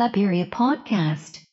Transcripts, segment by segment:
Claperia Podcast.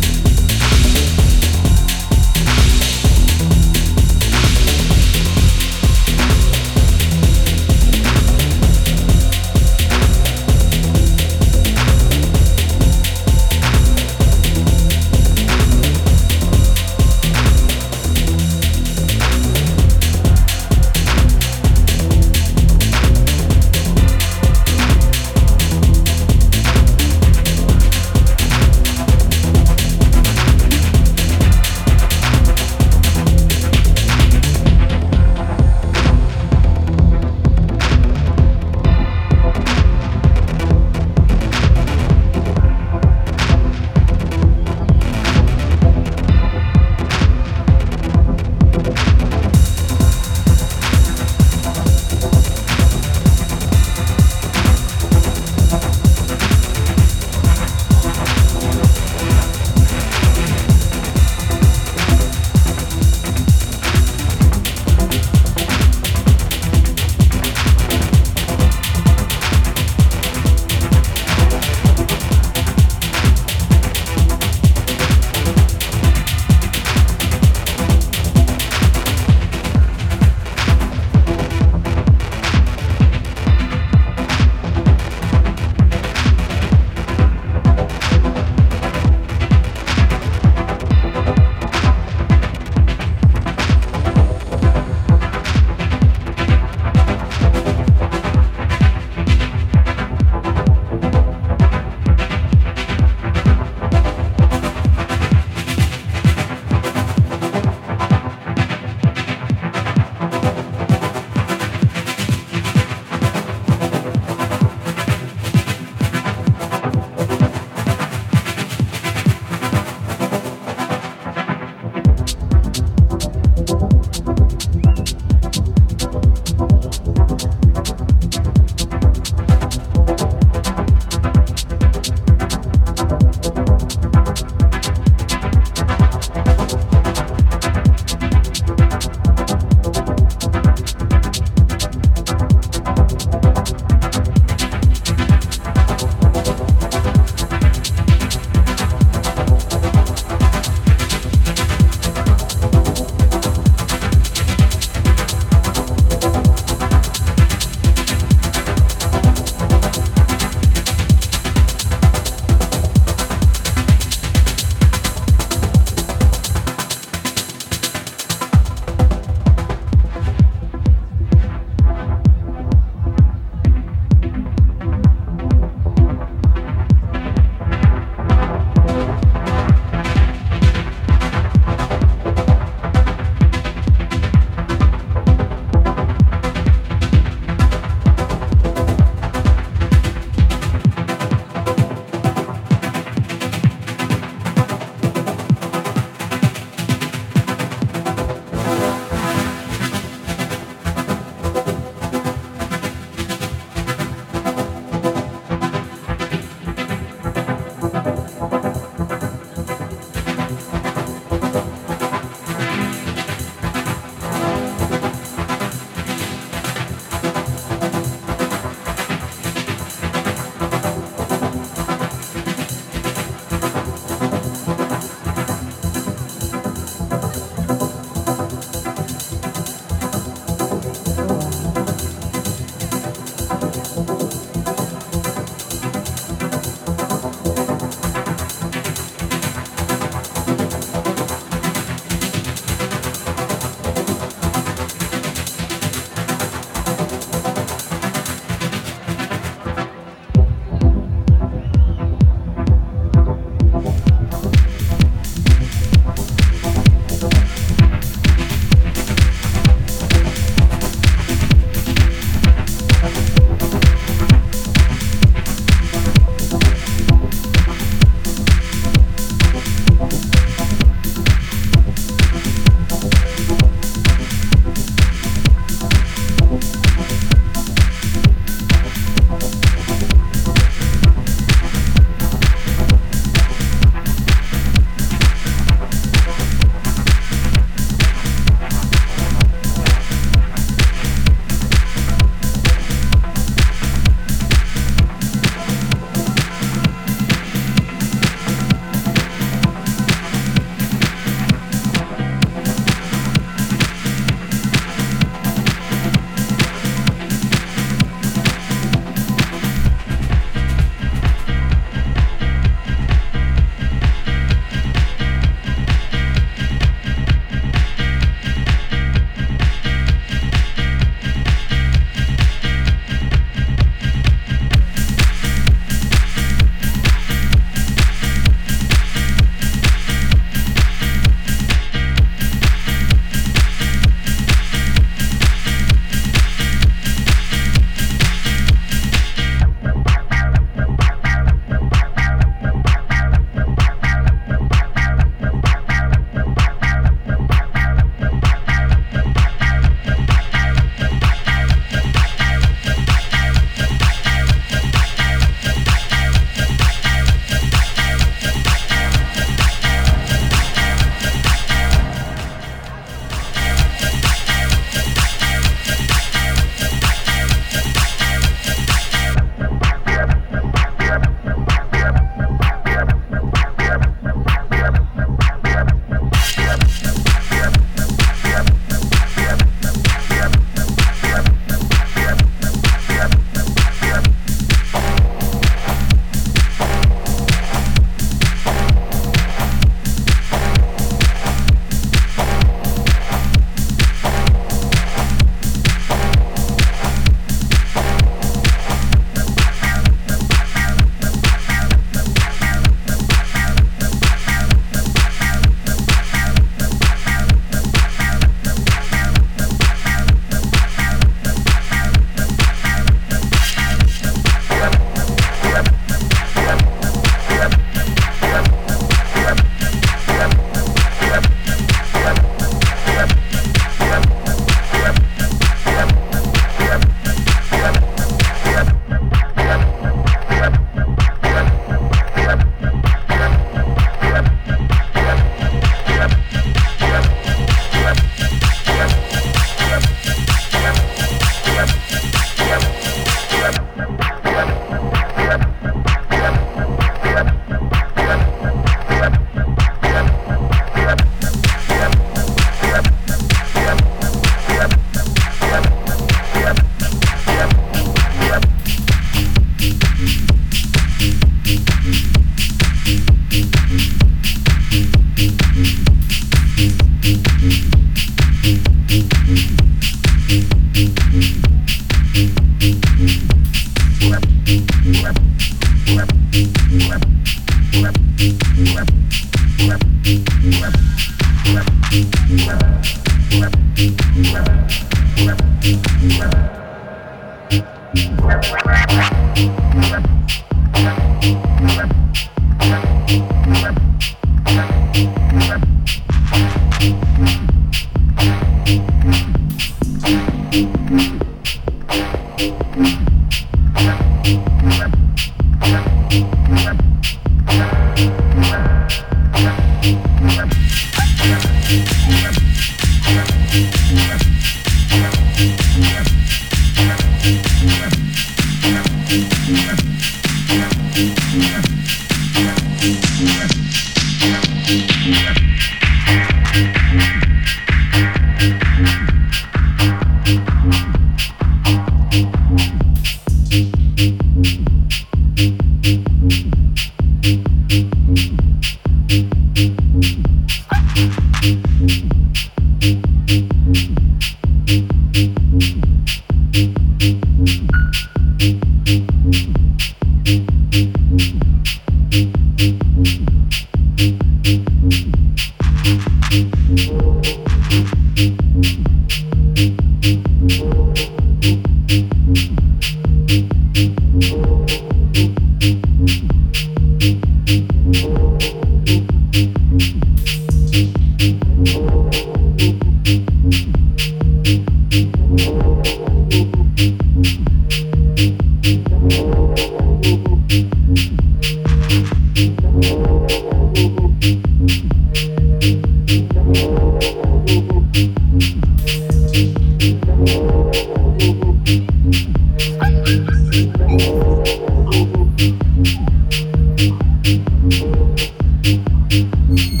Thank